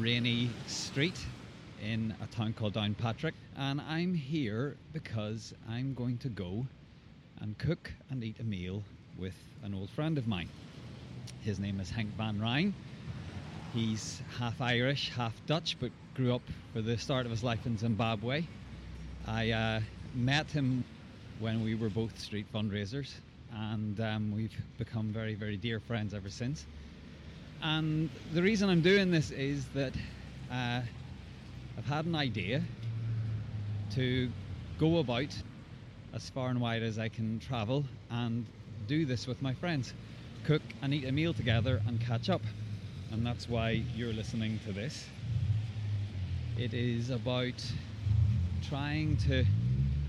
rainy street in a town called Downpatrick, and I'm here because I'm going to go and cook and eat a meal with an old friend of mine. His name is Henk Van Rijn. He's half Irish, half Dutch, but grew up for the start of his life in Zimbabwe. I uh, met him when we were both street fundraisers, and um, we've become very, very dear friends ever since. And the reason I'm doing this is that uh, I've had an idea to go about as far and wide as I can travel and do this with my friends. Cook and eat a meal together and catch up. And that's why you're listening to this. It is about trying to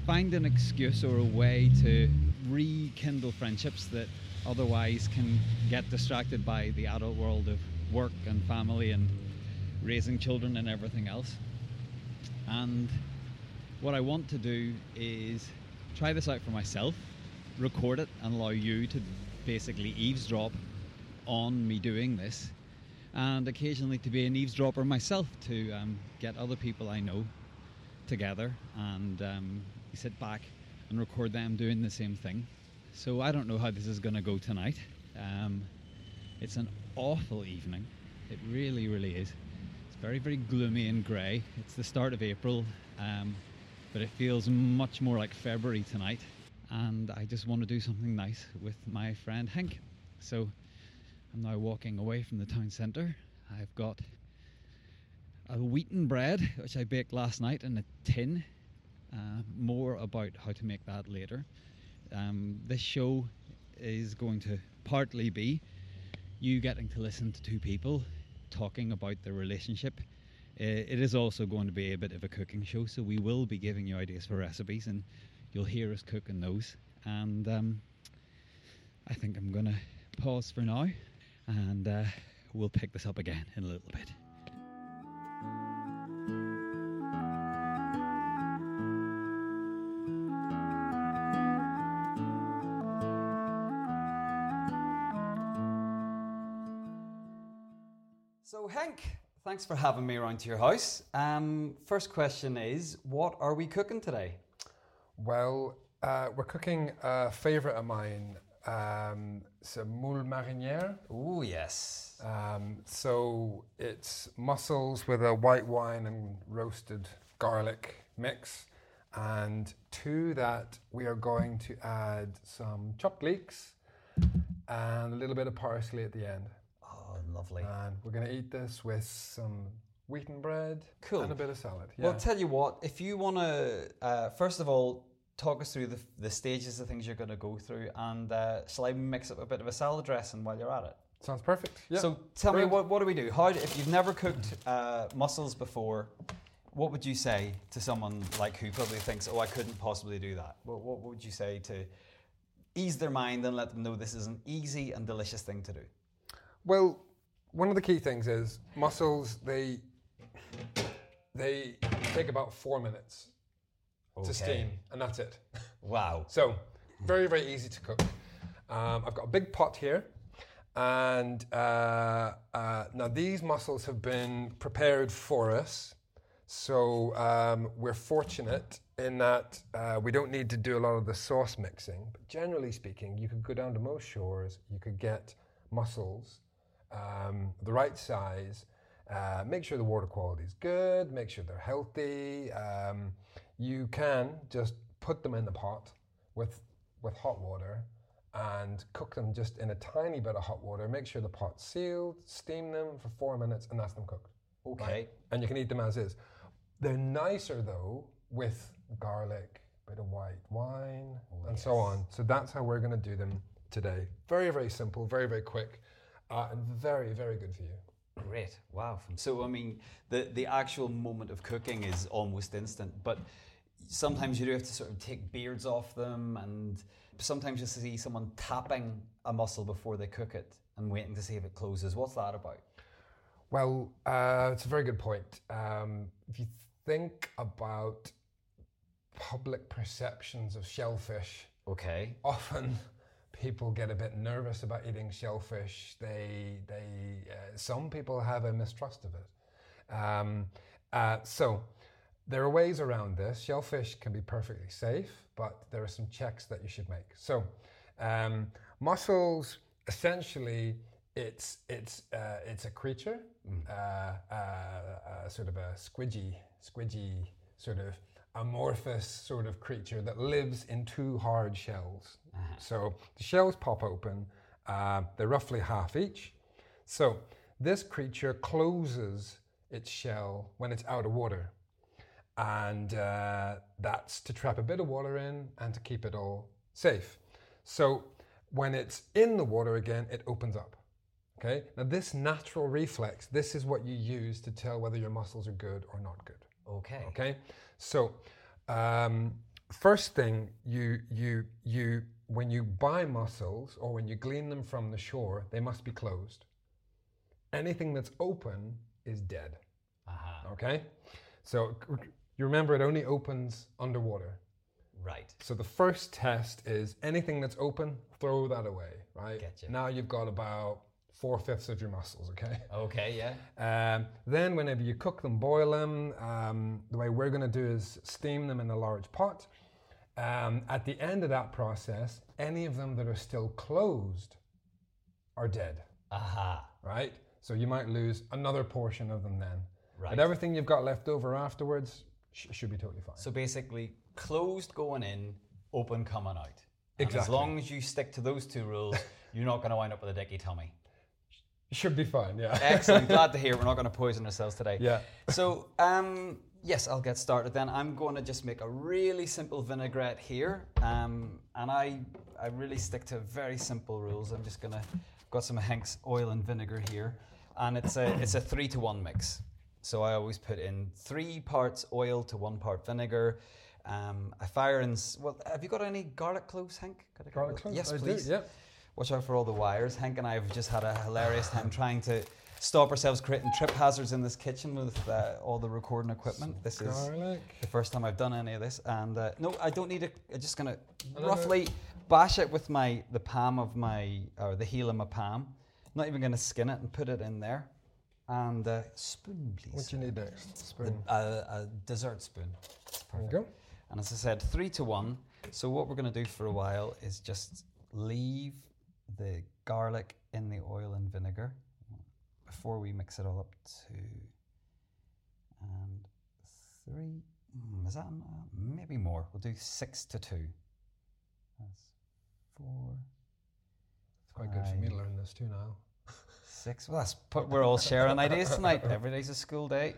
find an excuse or a way to rekindle friendships that otherwise can get distracted by the adult world of work and family and raising children and everything else. And what I want to do is try this out for myself, record it, and allow you to basically eavesdrop on me doing this, and occasionally to be an eavesdropper myself to um, get other people I know together and um, sit back and record them doing the same thing. So I don't know how this is going to go tonight. Um, it's an awful evening. It really, really is. It's very, very gloomy and grey. It's the start of April, um, but it feels much more like February tonight. And I just want to do something nice with my friend Henk. So I'm now walking away from the town centre. I've got a wheaten bread, which I baked last night in a tin. Uh, more about how to make that later. Um, this show is going to partly be you getting to listen to two people talking about their relationship. Uh, it is also going to be a bit of a cooking show, so we will be giving you ideas for recipes, and you'll hear us cooking those. And um, I think I'm going to pause for now, and uh, we'll pick this up again in a little bit. Thanks for having me around to your house. Um, first question is, what are we cooking today? Well, uh, we're cooking a favourite of mine. Um, it's a moule marinière. Oh, yes. Um, so it's mussels with a white wine and roasted garlic mix. And to that, we are going to add some chopped leeks and a little bit of parsley at the end. Lovely. And we're going to eat this with some wheaten bread Cool. and a bit of salad. Well, Yeah. tell you what, if you want to, uh, first of all, talk us through the, the stages of things you're going to go through, and uh, shall I mix up a bit of a salad dressing while you're at it? Sounds perfect. Yeah. So tell Brilliant. me, what, what do we do? How, if you've never cooked uh, mussels before, what would you say to someone like who probably thinks, oh, I couldn't possibly do that? What, what would you say to ease their mind and let them know this is an easy and delicious thing to do? Well, one of the key things is mussels. They they take about four minutes to steam, and that's it. Wow. So very very easy to cook. Um, I've got a big pot here, and uh, uh, now these mussels have been prepared for us. So um, we're fortunate in that uh, we don't need to do a lot of the sauce mixing. But generally speaking, you could go down to most shores, you could get mussels um, the right size. Uh, make sure the water quality is good. Make sure they're healthy. Um, you can just put them in the pot with with hot water and cook them just in a tiny bit of hot water. Make sure the pot's sealed. Steam them for four minutes, and that's them cooked. Okay. And you can eat them as is. They're nicer though with garlic, bit of white wine, and so on. So that's how we're going to do them today. Very very simple, very very quick, uh, and very very good for you. Great. Wow. So I mean, the the actual moment of cooking is almost instant, but sometimes you do have to sort of take beards off them, and sometimes you see someone tapping a mussel before they cook it and waiting to see if it closes. What's that about? Well, uh, it's a very good point. Um, if you think about public perceptions of shellfish Okay. Often people get a bit nervous about eating shellfish. They, they, uh, some people have a mistrust of it. Um, uh, so there are ways around this. Shellfish can be perfectly safe, but there are some checks that you should make. So um, mussels, essentially, it's it's uh, it's a creature, uh, uh, uh, sort of a squidgy, squidgy sort of amorphous sort of creature that lives in two hard shells. So the shells pop open. Uh, they're roughly half each. So this creature closes its shell when it's out of water, and uh, that's to trap a bit of water in and to keep it all safe. So when it's in the water again, it opens up. Okay. Now this natural reflex, this is what you use to tell whether your mussels are good or not good. Okay. Okay, so um, first thing you you you when you buy mussels or when you glean them from the shore, they must be closed. Anything that's open is dead. Aha. Okay, so you remember it only opens underwater. Right. So the first test is anything that's open, throw that away. Right. Getcha. Now you've got about four fifths of your mussels. Okay. Okay. Yeah. Um, then, whenever you cook them, boil them, um, the way we're going to do is steam them in a large pot. Um, at the end of that process, any of them that are still closed are dead, Aha. right? So you might lose another portion of them then. Right. But everything you've got left over afterwards sh- should be totally fine. So basically, closed going in, open coming out. And as long as you stick to those two rules, you're not going to wind up with a dicky tummy. should be fine, yeah. Excellent. Glad to hear we're not going to poison ourselves today. Yeah. So, um, yes, I'll get started then. I'm going to just make a really simple vinaigrette here. Um, and I, I really stick to very simple rules. I'm just going to, got some Henk's oil and vinegar here. And it's a, it's a three to one mix. So I always put in three parts oil to one part vinegar. Um, I fire in, well, have you got any garlic cloves, Henk? Got a Garlic cloves? Yes, I do, please. yeah. Watch out for all the wires. Henk and I have just had a hilarious time trying to stop ourselves creating trip hazards in this kitchen with uh, all the recording equipment. This is the first time I've done any of this, and uh, no, I don't need it. I'm just gonna roughly bash it with my the palm of my or the heel of my palm. Not even gonna skin it and put it in there. And uh, spoon, please. What do you need next? Spoon. a, a dessert spoon. There you go. And as I said, three to one. So what we're going to do for a while is just leave the garlic in the oil and vinegar before we mix it all up to and three. mm, Is that en- uh, maybe more? We'll do six to two. That's four, It's quite good for me to learn this too now. six. Well, that's put, we're all sharing ideas tonight. Every day's a school day.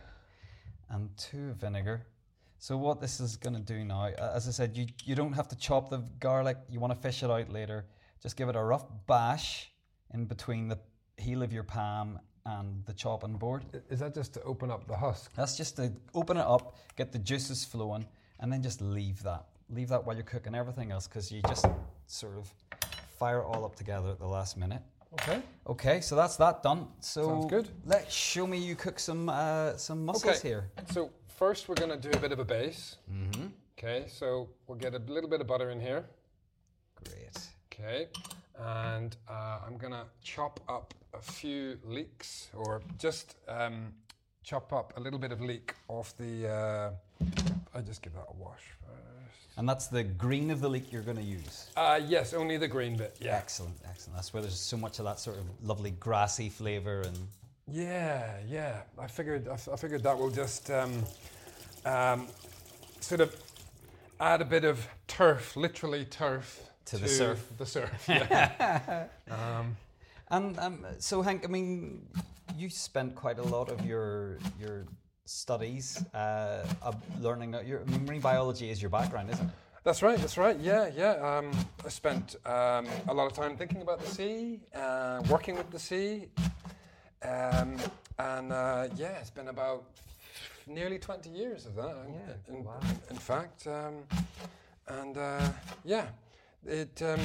And two of vinegar. So what this is going to do now, as I said, you, you don't have to chop the garlic. You want to fish it out later. Just give it a rough bash in between the heel of your palm and the chopping board. Is that just to open up the husk? That's just to open it up, get the juices flowing, and then just leave that. Leave that while you're cooking everything else because you just sort of fire it all up together at the last minute. Okay. Okay, so that's that done. So Sounds good. Let's show me you cook some uh, some mussels Okay. here. So first we're going to do a bit of a base. Mm-hmm. Okay, so we'll get a little bit of butter in here. Great. Okay, and uh, I'm to chop up a few leeks or just um, chop up a little bit of leek off the. Uh, I just give that a wash first. And that's the green of the leek you're going to use. Uh, yes, only the green bit. Yeah. Excellent, excellent. That's where there's so much of that sort of lovely grassy flavour and Yeah, yeah. I figured. I, f- I figured that will just um, um, sort of add a bit of turf, literally turf, To the surf. The surf. Yeah. um, And um, so, Henk, I mean, you spent quite a lot of your your studies uh, of learning. uh, Your marine biology is your background, isn't it? that's right. That's right. Yeah, yeah. Um, I spent um, a lot of time thinking about the sea, uh, working with the sea, um, and uh, yeah, it's been about nearly twenty years of that. Yeah, In, wow. in fact, um, and uh, yeah, it. Um,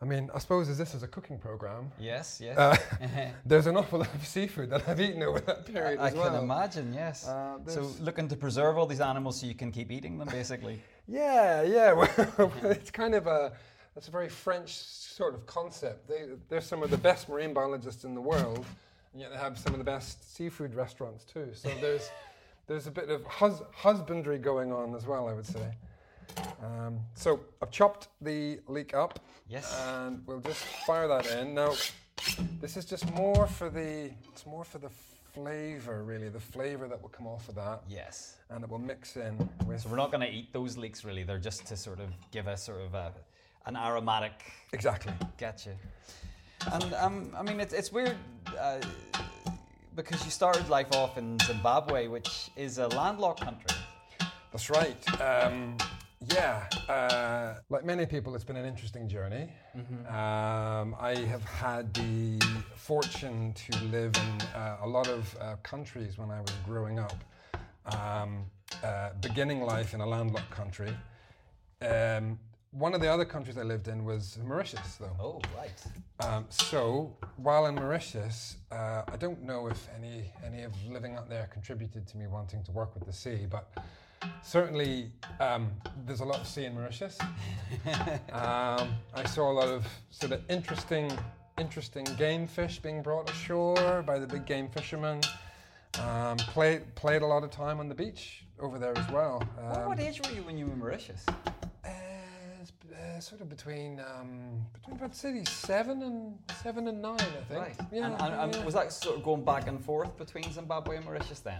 I mean, I suppose as this is a cooking program, Yes, yes. uh, there's an awful lot of seafood that I've eaten over that period I as well. can imagine, yes. Uh, so looking to preserve all these animals so you can keep eating them, basically. Yeah, yeah. Well, it's kind of a it's a very French sort of concept. They, they're some of the best marine biologists in the world, and yet they have some of the best seafood restaurants too. So there's there's a bit of hus- husbandry going on as well, I would say. Um, so I've chopped the leek up, Yes. and we'll just fire that in. Now, this is just more for the it's more for the flavor, really, the flavor that will come off of that, yes. and it will mix in with. So we're not going to eat those leeks, really. They're just to sort of give us sort of a, an aromatic Exactly. Gotcha. And um, I mean, it's, it's weird uh, because you started life off in Zimbabwe, which is a landlocked country. That's right. Um, yeah, uh, like many people, it's been an interesting journey. Um, I have had the fortune to live in uh, a lot of uh, countries when I was growing up. Um, uh, beginning life in a landlocked country. Um, one of the other countries I lived in was Mauritius, though. Oh, right. Um, so while in Mauritius, uh, I don't know if any any of living out there contributed to me wanting to work with the sea, but certainly um, there's a lot of sea in Mauritius. um, I saw a lot of sort of interesting interesting game fish being brought ashore by the big game fishermen. Um, played played a lot of time on the beach over there as well. what, Um, what age were you when you were in Mauritius? uh, uh, sort of between um, between about city seven and seven and nine, I think. Right. Yeah. and, and, and yeah. was that sort of going back and forth between Zimbabwe and Mauritius then?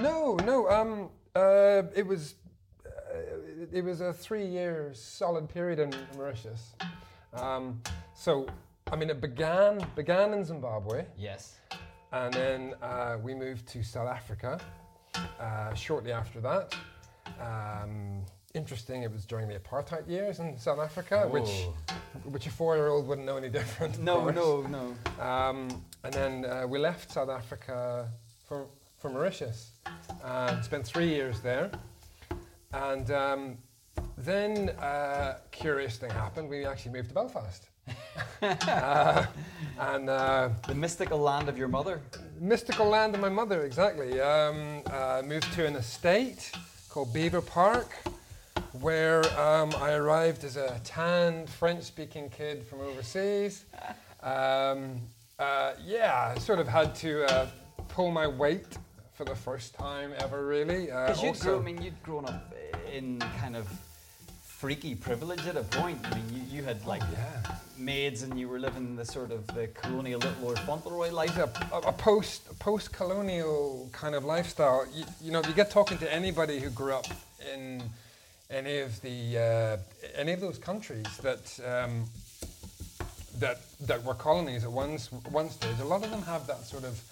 no, no. Uh, it was uh, it, was a three year solid period in Mauritius. Um, so I mean, it began began in Zimbabwe, Yes. and then uh, we moved to South Africa uh, shortly after that. Um, interesting, it was during the apartheid years in South Africa, which Oh. which a four year old wouldn't know any different. No, no, no. Um, and then uh, we left South Africa for, for Mauritius and spent three years there. And um, then uh, curious thing happened. We actually moved to Belfast. uh, and uh, The mystical land of your mother. mystical land of my mother, exactly. Um, uh, moved to an estate called Belvoir Park, where um, I arrived as a tanned French-speaking kid from overseas. Um, uh, yeah, sort of had to uh, pull my weight for the first time ever, really. Uh, Because you'd also- grown, I mean, you'd grown up in kind of freaky privilege at a point. I mean, you, you had like yeah. maids and you were living the sort of the colonial Little Lord Fauntleroy life. a, a, a post post colonial kind of lifestyle. You, you know, if you get talking to anybody who grew up in any of the uh, any of those countries that um, that that were colonies at one one stage, a lot of them have that sort of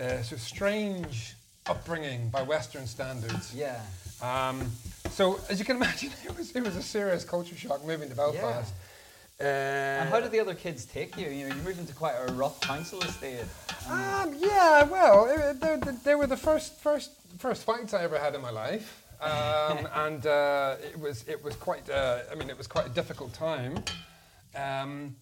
uh, sort of strange upbringing by Western standards. Yeah. Um, so as you can imagine, it was it was a serious culture shock moving to Belfast. Uh, And how did the other kids take you? You know, you moved into quite a rough council estate. Um, yeah, well, it, they, they were the first, first, first fights I ever had in my life, um, and uh, it was, it was quite. Uh, I mean, it was quite a difficult time, um,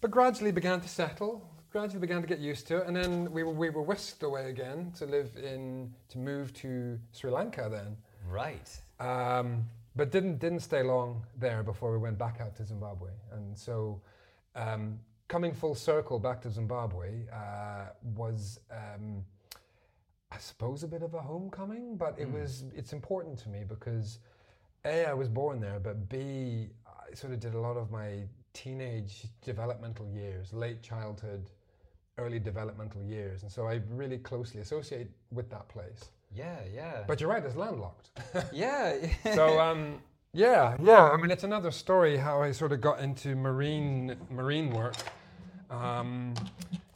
but gradually began to settle. Gradually began to get used to it, and then we were, we were whisked away again to live in, to move to Sri Lanka then. Right. Um, but didn't didn't stay long there before we went back out to Zimbabwe. And so, um, coming full circle back to Zimbabwe uh, was, um, I suppose, a bit of a homecoming. But it was it's important to me because a I was born there, but b I sort of did a lot of my teenage developmental years, late childhood, early developmental years, and so I really closely associate with that place. Yeah, yeah. But you're right, it's landlocked. yeah. so um, yeah, yeah. I mean, it's another story how I sort of got into marine marine work, um,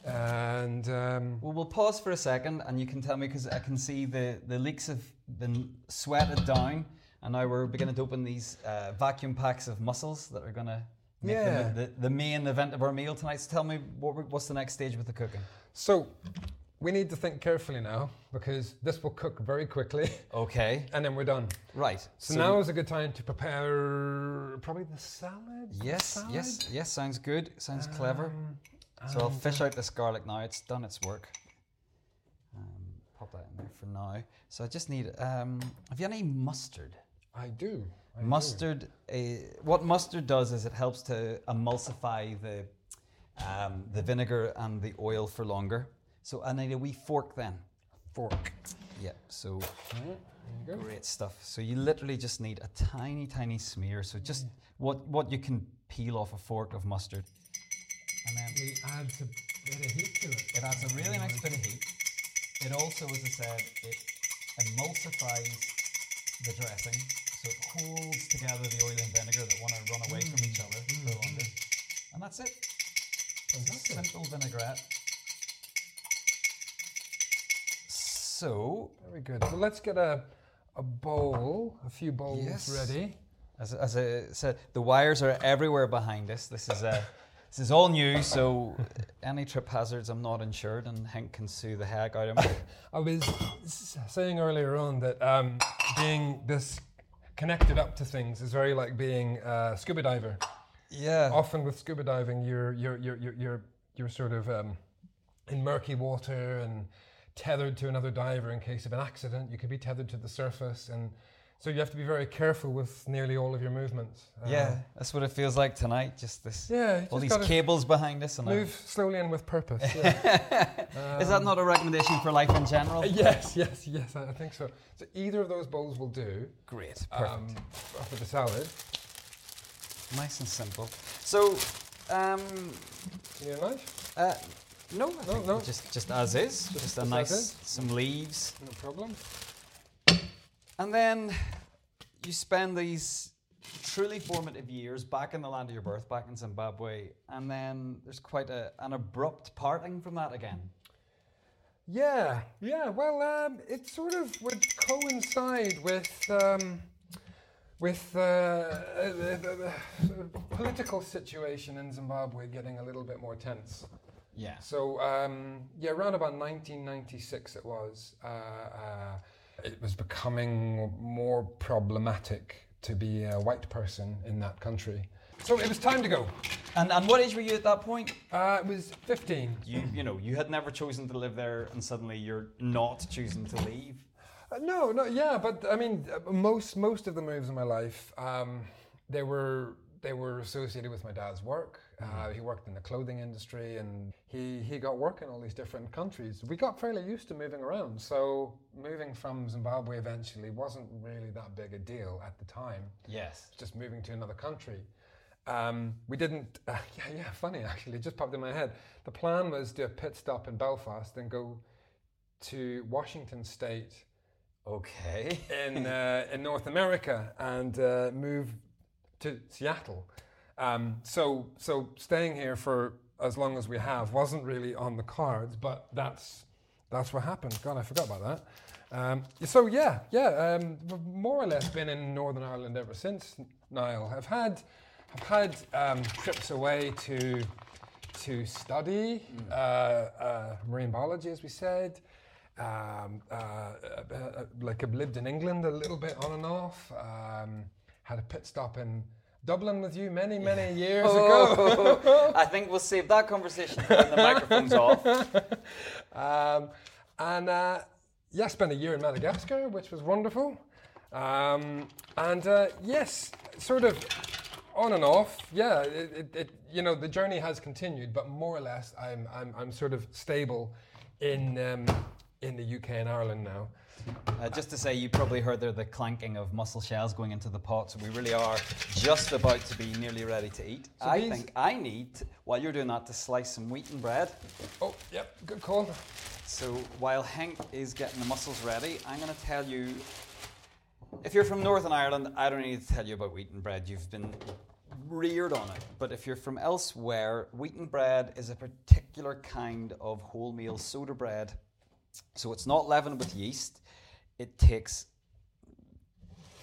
and um, Well, we'll pause for a second, and you can tell me because I can see the the leeks have been sweated down, and now we're beginning to open these uh, vacuum packs of mussels that are going to make Yeah. the, the, the main event of our meal tonight. So tell me what, what's the next stage with the cooking? so we need to think carefully now because this will cook very quickly Okay. and then we're done. Right. So, now is a good time to prepare probably the salad. Yes, Salad? yes, yes. Sounds good. Sounds clever. Um, So I'll fish out this garlic now. It's done its work. Um, pop that in there for now. So I just need. Um, have you any mustard? I do. I. Mustard. Uh, what mustard does is it helps to emulsify the um, the vinegar and the oil for longer. So I need a wee fork then. fork. Yeah. So go. great stuff. So you literally just need a tiny, tiny smear. So just what what you can peel off a fork of mustard, and then It adds a bit of heat to it. It adds a really nice bit of heat. It also, as I said, it emulsifies the dressing, so it holds together the oil and vinegar that want to run away from each mm. other for longer. Mm. And that's it. Fantastic. Simple vinaigrette. So, Very good. So let's get a, a bowl, a few bowls Yes. ready. as, as I said, the wires are everywhere behind us. This is a. This is all new, so any trip hazards, I'm not insured, and Henk can sue the heck out of me. I was saying earlier on that um, being this connected up to things is very like being a scuba diver. Yeah. Often with scuba diving, you're you're you're you're you're, you're sort of um, in murky water and tethered to another diver in case of an accident. You could be tethered to the surface, and so you have to be very careful with nearly all of your movements. Uh, Yeah, that's what it feels like tonight. Just this, yeah. all these cables behind us, and Move slowly and with purpose. Yeah. is that not a recommendation for life in general? yes, yes, yes. I I think so. So either of those bowls will do. Great, perfect, Um, for the salad. nice and simple. So, um, You need a knife? uh, no, I No, no. just just as is, just, Just a nice is. some leaves, No problem. And then you spend these truly formative years back in the land of your birth, back in Zimbabwe, and then there's quite a, an abrupt parting from that again. Yeah, yeah. Well, um, it sort of would coincide with um, with uh, the, the, the political situation in Zimbabwe getting a little bit more tense. Yeah. So um, yeah, around about 1996 it was. Uh, uh, it was becoming more problematic to be a white person in that country. So it was time to go. And and what age were you at that point? Uh, it was 15. You you know you had never chosen to live there, and suddenly you're not choosing to leave. Uh, no, no, yeah, but I mean, uh, most most of the moves in my life, um, they were they were associated with my dad's work. Uh, he worked in the clothing industry, and he he got work in all these different countries. We got fairly used to moving around, so moving from Zimbabwe eventually wasn't really that big a deal at the time. Yes. Just moving to another country. Um, we didn't. Uh, yeah, yeah. Funny actually, just popped in my head. The plan was do a pit stop in Belfast, then go to Washington State Okay. in uh, in North America and uh, move to Seattle. Um, so so staying here for as long as we have wasn't really on the cards, but that's that's what happened. God, I forgot about that. Um, so yeah, yeah, um, more or less been in Northern Ireland ever since. Niall, I've had I've had um, trips away to to study uh, uh, marine biology, as we said. Um, uh, uh, uh, like I've lived in England a little bit on and off. Um, had a pit stop in Dublin with you many, many years ago. Oh, I think we'll save that conversation when the microphone's off. Um, and uh, yeah, spent a year in Madagascar, which was wonderful. Um, and uh, yes, sort of on and off. Yeah, it, it, it, you know, the journey has continued, but more or less, I'm, I'm, I'm sort of stable in, um, in the UK and Ireland now. Uh, just to say, you probably heard there the clanking of mussel shells going into the pot, so we really are just about to be nearly ready to eat. So I think I need, while you're doing that, to slice some wheaten bread. Oh, yep, good call. So while Henk is getting the mussels ready, I'm going to tell you. If you're from Northern Ireland, I don't need to tell you about wheaten bread. You've been reared on it. But if you're from elsewhere, wheaten bread is a particular kind of wholemeal soda bread. So it's not leavened with yeast. It takes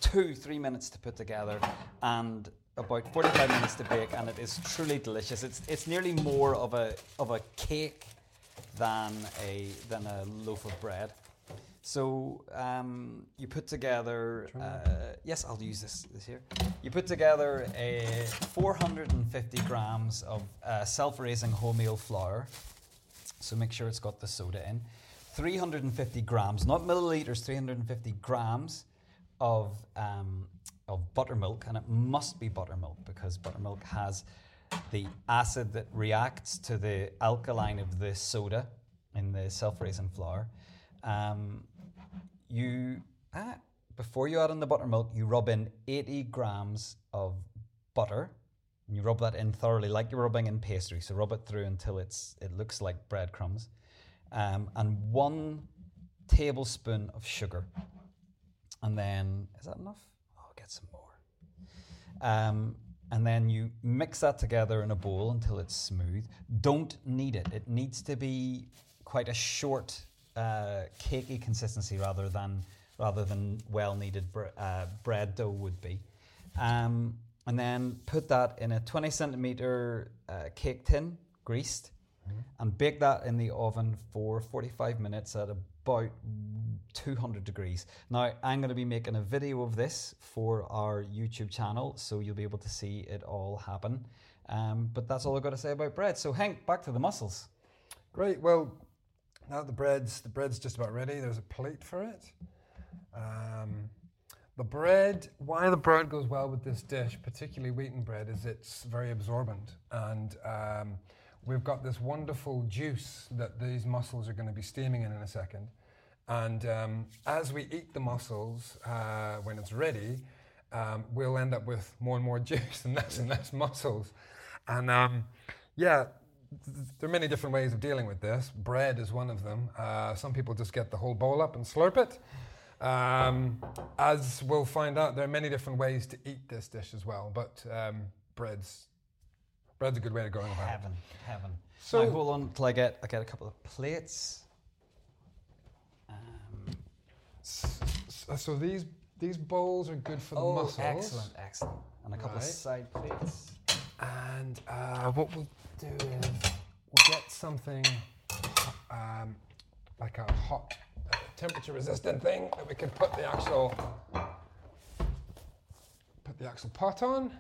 two, three minutes to put together and about 45 minutes to bake, and it is truly delicious. It's, it's nearly more of a, of a cake than a than a loaf of bread. So um, you put together. Uh, yes, I'll use this this here. You put together a 450 grams of uh, self-raising wholemeal flour. So make sure it's got the soda in. 350 grams, not milliliters, 350 grams of um, of buttermilk, and it must be buttermilk because buttermilk has the acid that reacts to the alkaline of the soda in the self-raising flour. Um, you ah, before you add in the buttermilk, you rub in 80 grams of butter. And you rub that in thoroughly, like you're rubbing in pastry. So rub it through until it's it looks like breadcrumbs, um, and one tablespoon of sugar. And then is that enough? Oh, I'll get some more. Um, and then you mix that together in a bowl until it's smooth. Don't knead it. It needs to be quite a short, uh, cakey consistency rather than rather than well kneaded uh, bread dough would be. Um, and then put that in a 20 centimeter uh, cake tin, greased, and bake that in the oven for 45 minutes at about 200 degrees. Now, I'm going to be making a video of this for our YouTube channel, so you'll be able to see it all happen. Um, but that's all I've got to say about bread. So, Henk, back to the mussels. Great. Well, now the bread's the bread's just about ready. There's a plate for it. Um, the bread. Why the bread goes well with this dish, particularly wheaten bread, is it's very absorbent, and um, we've got this wonderful juice that these mussels are going to be steaming in in a second. And um, as we eat the mussels, uh, when it's ready, um, we'll end up with more and more juice and less and less mussels. And um, yeah, th- th- there are many different ways of dealing with this. Bread is one of them. Uh, some people just get the whole bowl up and slurp it. Um, as we'll find out, there are many different ways to eat this dish as well. But um, bread's bread's a good way to go. Heaven, heaven. So- now, hold on till I get I get a couple of plates. Um, S- s- So these these bowls are good for the oh, mussels. excellent, excellent. And a couple of side plates. And uh, what we'll do is we'll get something um, like a hot, uh, temperature resistant thing that we can put the actual put the actual pot on.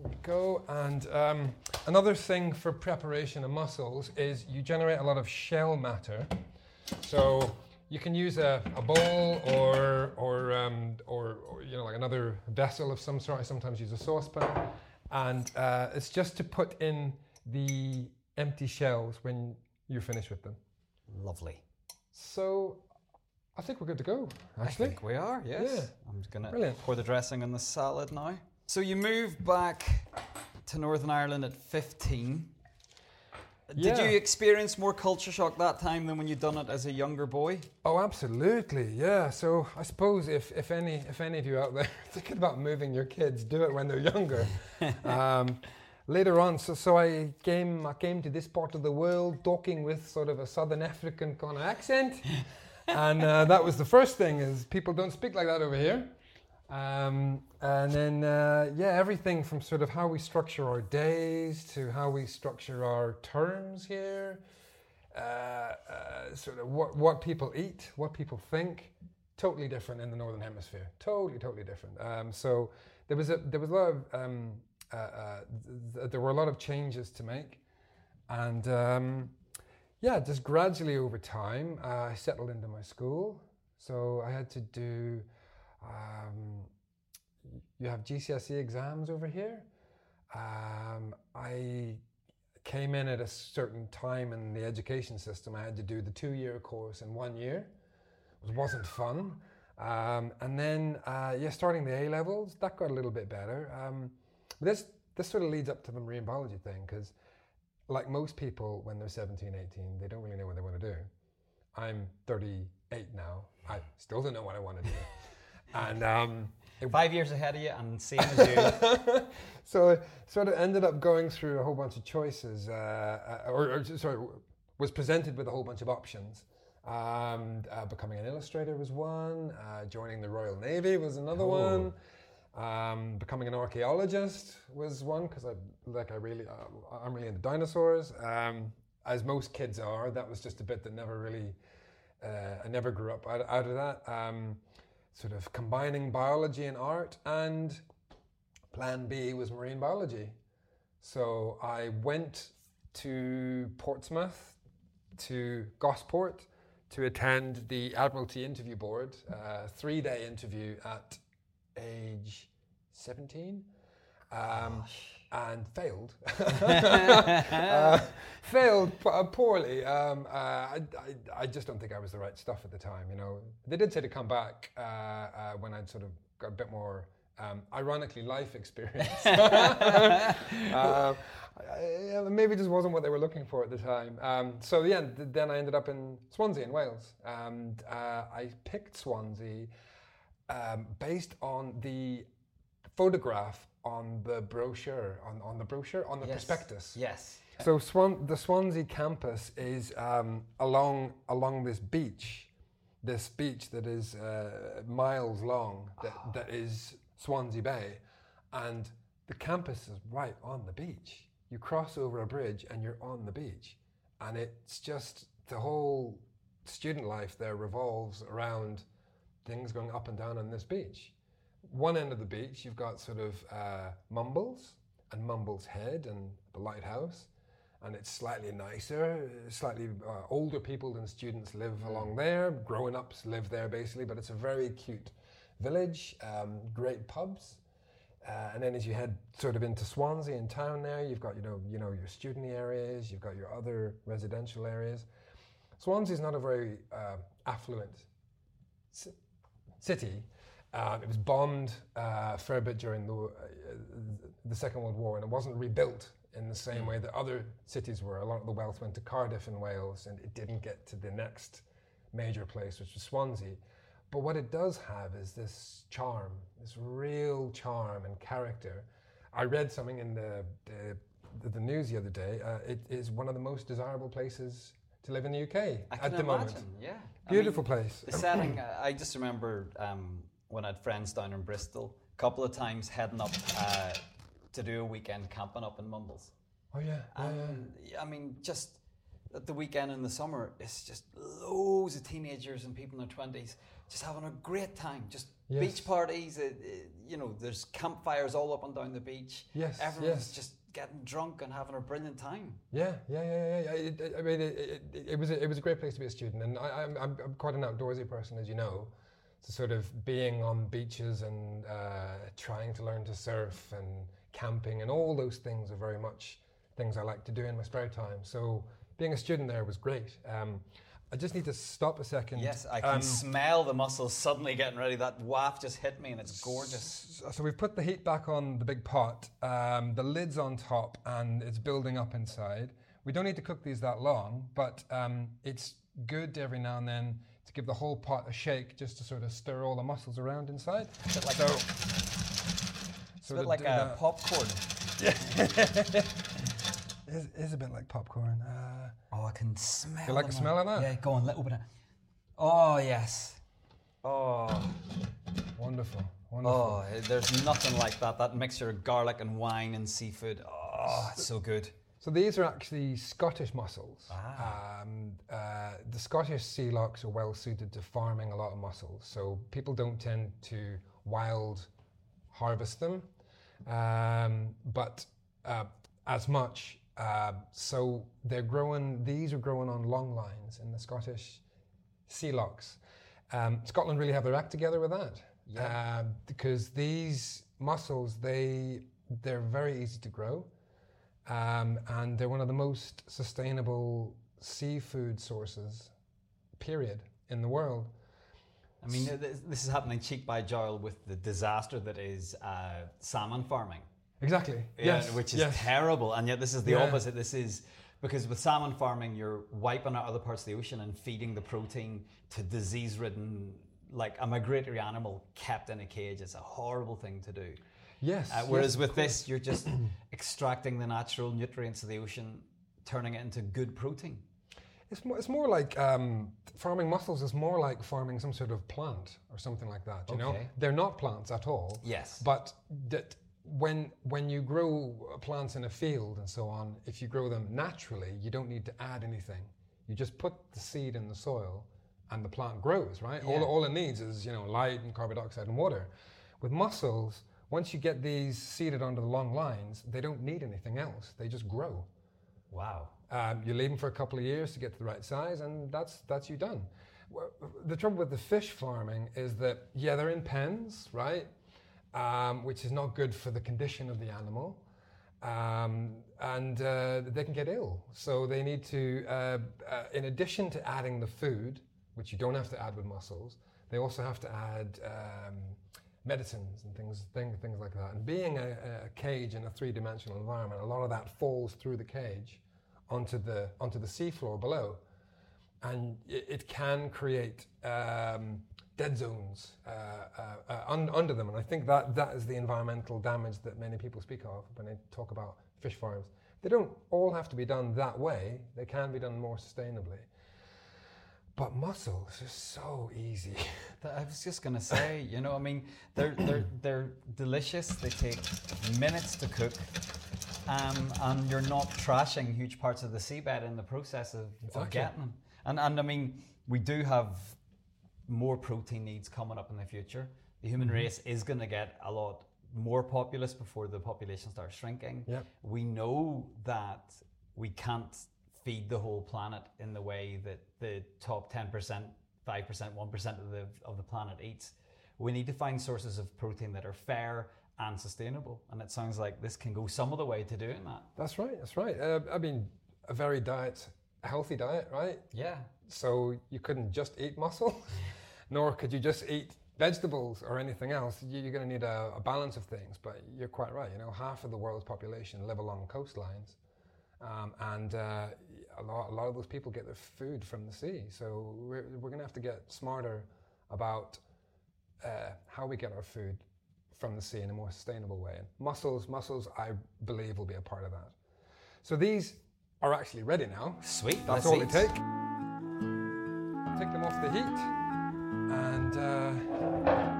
There we go. And um, another thing for preparation of mussels is you generate a lot of shell matter. So you can use a, a bowl or or, um, or or you know like another vessel of some sort. I sometimes use a saucepan, and uh, it's just to put in the empty shells when you're finished with them. Lovely. So I think we're good to go. I think we are, yes. Yeah. I'm just going to Brilliant. pour the dressing on the salad now. So you moved back to Northern Ireland at 15. Did you experience more culture shock that time than when you'd done it as a younger boy? Oh, absolutely, yeah. So I suppose if, if any if any of you out there thinking about moving your kids, do it when they're younger. um, later on, so so I came I came to this part of the world talking with sort of a Southern African kind of accent, and uh, that was the first thing is people don't speak like that over here. Um, and then, uh, yeah, everything from sort of how we structure our days to how we structure our terms here, uh, uh, sort of what, what people eat, what people think, totally different in the Northern Hemisphere. Totally, totally different. Um, so there was a there was a lot of um, uh, uh, th- th- there were a lot of changes to make, and um, yeah, just gradually over time, uh, I settled into my school. So I had to do. Um, you have GCSE exams over here. Um, I came in at a certain time in the education system. I had to do the two-year course in one year. It wasn't fun. Um, and then, uh, yeah, starting the A levels, that got a little bit better. Um, this this sort of leads up to the marine biology thing because, like most people, when they're 17, 18, they don't really know what they want to do. I'm 38 now. I still don't know what I want to do. And um, Five years ahead of you and same as you. so I sort of ended up going through a whole bunch of choices, uh, uh, or, or sorry, was presented with a whole bunch of options. Um, uh, becoming an illustrator was one. Uh, joining the Royal Navy was another one. Um, becoming an archaeologist was one because I like I really uh, I'm really into dinosaurs. Um, as most kids are. That was just a bit that never really, uh, I never grew up out, out of that. Sort of combining biology and art, and plan B was marine biology. So I went to Portsmouth, to Gosport, to attend the Admiralty Interview Board, uh, three day interview at age 17. Um, and failed. uh, failed uh, poorly. Um, uh, I, I, I just don't think I was the right stuff at the time. You know, they did say to come back uh, uh, when I'd sort of got a bit more, um, ironically, life experience. Um, maybe it just wasn't what they were looking for at the time. Um, so yeah, th- then I ended up in Swansea in Wales, and uh, I picked Swansea um, based on the photograph on the brochure, on, on the brochure, on the Yes. prospectus. Yes. So Swan, the Swansea campus is um, along along this beach, this beach that is uh, miles long, that, that is Swansea Bay, and the campus is right on the beach. You cross over a bridge and you're on the beach, and it's just the whole student life there revolves around things going up and down on this beach. One end of the beach, you've got sort of uh, Mumbles and Mumbles Head and the lighthouse and it's slightly nicer. Slightly uh, older people than students live along there. Grown ups live there basically, but it's a very cute village. Um, great pubs. Uh, and then as you head sort of into Swansea in town there, you've got you know you know your student areas, you've got your other residential areas. Swansea is not a very uh, affluent ci- city. Um, it was bombed uh, a fair bit during the, uh, the Second World War, and it wasn't rebuilt in the same way that other cities were. A lot of the wealth went to Cardiff in Wales, and it didn't get to the next major place, which was Swansea. But what it does have is this charm, this real charm and character. I read something in the the, the news the other day. Uh, it is one of the most desirable places to live in the UK I at can the imagine. moment. Yeah. I Beautiful mean, place. The setting. uh, I just remember um, when I had friends down in Bristol, a couple of times heading up uh, to do a weekend camping up in Mumbles. Oh yeah, yeah, yeah. I mean, just at the weekend in the summer, it's just loads of teenagers and people in their twenties just having a great time. Just Yes. beach parties. Uh, uh, you know, there's campfires all up and down the beach. Yes, everyone's yes. just getting drunk and having a brilliant time. Yeah, yeah, yeah, yeah. yeah. It, it, I mean, it, it, was a, it was a great place to be a student, and I, I'm, I'm, I'm quite an outdoorsy person, as you know. So sort of being on beaches and uh, trying to learn to surf and camping and all those things are very much things I like to do in my spare time. So being a student there was great. Um, I just need to stop a second. Yes, I can Um, smell the mussels suddenly getting ready. That waft just hit me, and it's gorgeous. So we've put the heat back on the big pot. Um, the lid's on top and it's building up inside. We don't need to cook these that long, but um, it's good every now and then to give the whole pot a shake just to sort of stir all the mussels around inside. bit like- so, It's a bit like a popcorn. It is, it is a bit like popcorn. Uh, Oh, I can smell. You like the smell of that? Yeah, go on, let open it. Oh yes. Oh, wonderful, wonderful. oh, there's nothing like that. That mixture of garlic and wine and seafood. Oh, it's so good. So these are actually Scottish mussels. Ah. Um, uh, the Scottish sea lochs are well suited to farming a lot of mussels. So people don't tend to wild harvest them, um, but uh, as much. Uh, so they're growing. These are growing on long lines in the Scottish sea lochs. Um, Scotland really have their act together with that. Yeah. Um, because these mussels, they they're very easy to grow, um, and they're one of the most sustainable seafood sources, period, in the world. I mean, this, is happening cheek by jowl with the disaster that is uh, salmon farming. Exactly. Yeah, yes. which is yes. terrible. And yet, this is the Yeah. opposite. This is because with salmon farming, you're wiping out other parts of the ocean and feeding the protein to disease ridden, like a migratory animal kept in a cage. It's a horrible thing to do. Yes. Uh, whereas yes, with this, you're just extracting the natural nutrients of the ocean, turning it into good protein. It's more, it's more like um, farming mussels is more like farming some sort of plant or something like that. You know, they're not plants at all. Yes. But that when when you grow plants in a field and so on, if you grow them naturally, you don't need to add anything. You just put the seed in the soil, and the plant grows. Right. All all it needs is you know light and carbon dioxide and water. With mussels, once you get these seeded onto the long lines, they don't need anything else. They just grow. Wow. Um, you leave them for a couple of years to get to the right size, and that's that's you done. The trouble with the fish farming is that yeah, they're in pens, right, um, which is not good for the condition of the animal, um, and uh, they can get ill. So they need to, uh, uh, in addition to adding the food, which you don't have to add with mussels, they also have to add. Medicines and things, things, things like that. And being a, a cage in a three-dimensional environment, a lot of that falls through the cage onto the onto the seafloor below, and it, it can create um, dead zones uh, uh, uh, un, under them. And I think that that is the environmental damage that many people speak of when they talk about fish farms. They don't all have to be done that way. They can be done more sustainably. But mussels are so easy. I was just gonna say, you know, I mean, they're they're they're delicious. They take minutes to cook, um, and you're not trashing huge parts of the seabed in the process of, of getting them. And and I mean, we do have more protein needs coming up in the future. The human race is going to get a lot more populous before the population starts shrinking. Yep. We know that we can't feed the whole planet in the way that the top 10%, 5%, 1% of the, of the planet eats. We need to find sources of protein that are fair and sustainable. And it sounds like this can go some of the way to doing that. That's right. That's right. Uh, I mean, a very diet, a healthy diet, right? Yeah. So you couldn't just eat mussel, nor could you just eat vegetables or anything else. You- You're going to need a, a balance of things. But you're quite right. You know, half of the world's population live along coastlines, um, and uh, a lot, a lot of those people get their food from the sea. So we're, we're going to have to get smarter about uh, how we get our food from the sea in a more sustainable way. And mussels, mussels, I believe, will be a part of that. So these are actually ready now. Sweet. That's let's all eat. they take. Take them off the heat and uh,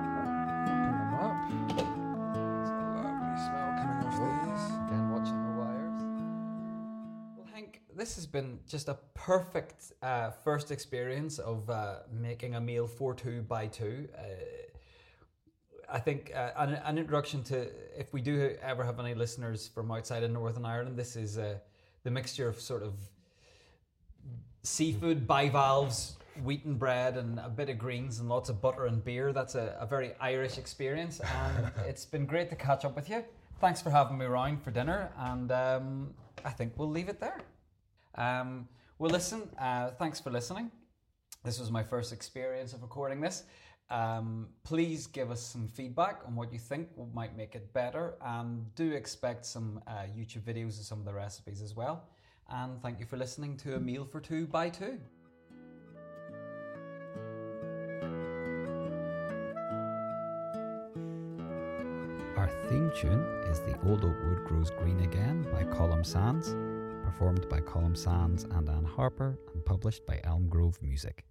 this has been just a perfect uh, first experience of uh, making a meal for two by two. Uh, I think uh, an, an introduction to if we do ever have any listeners from outside of Northern Ireland, this is uh, the mixture of sort of seafood, bivalves, wheaten bread, and a bit of greens, and lots of butter and beer. That's a, a very Irish experience, and it's been great to catch up with you. Thanks for having me around for dinner, and um, I think we'll leave it there. Um, well, listen, uh, thanks for listening. This was my first experience of recording this. Um, please give us some feedback on what you think might make it better, and do expect some uh, YouTube videos of some of the recipes as well. And thank you for listening to A Meal for Two by Two. Our theme tune is The Old Oak Wood Grows Green Again by Colum Sands, performed by Colum Sands and Anne Harper, and published by Elm Grove Music.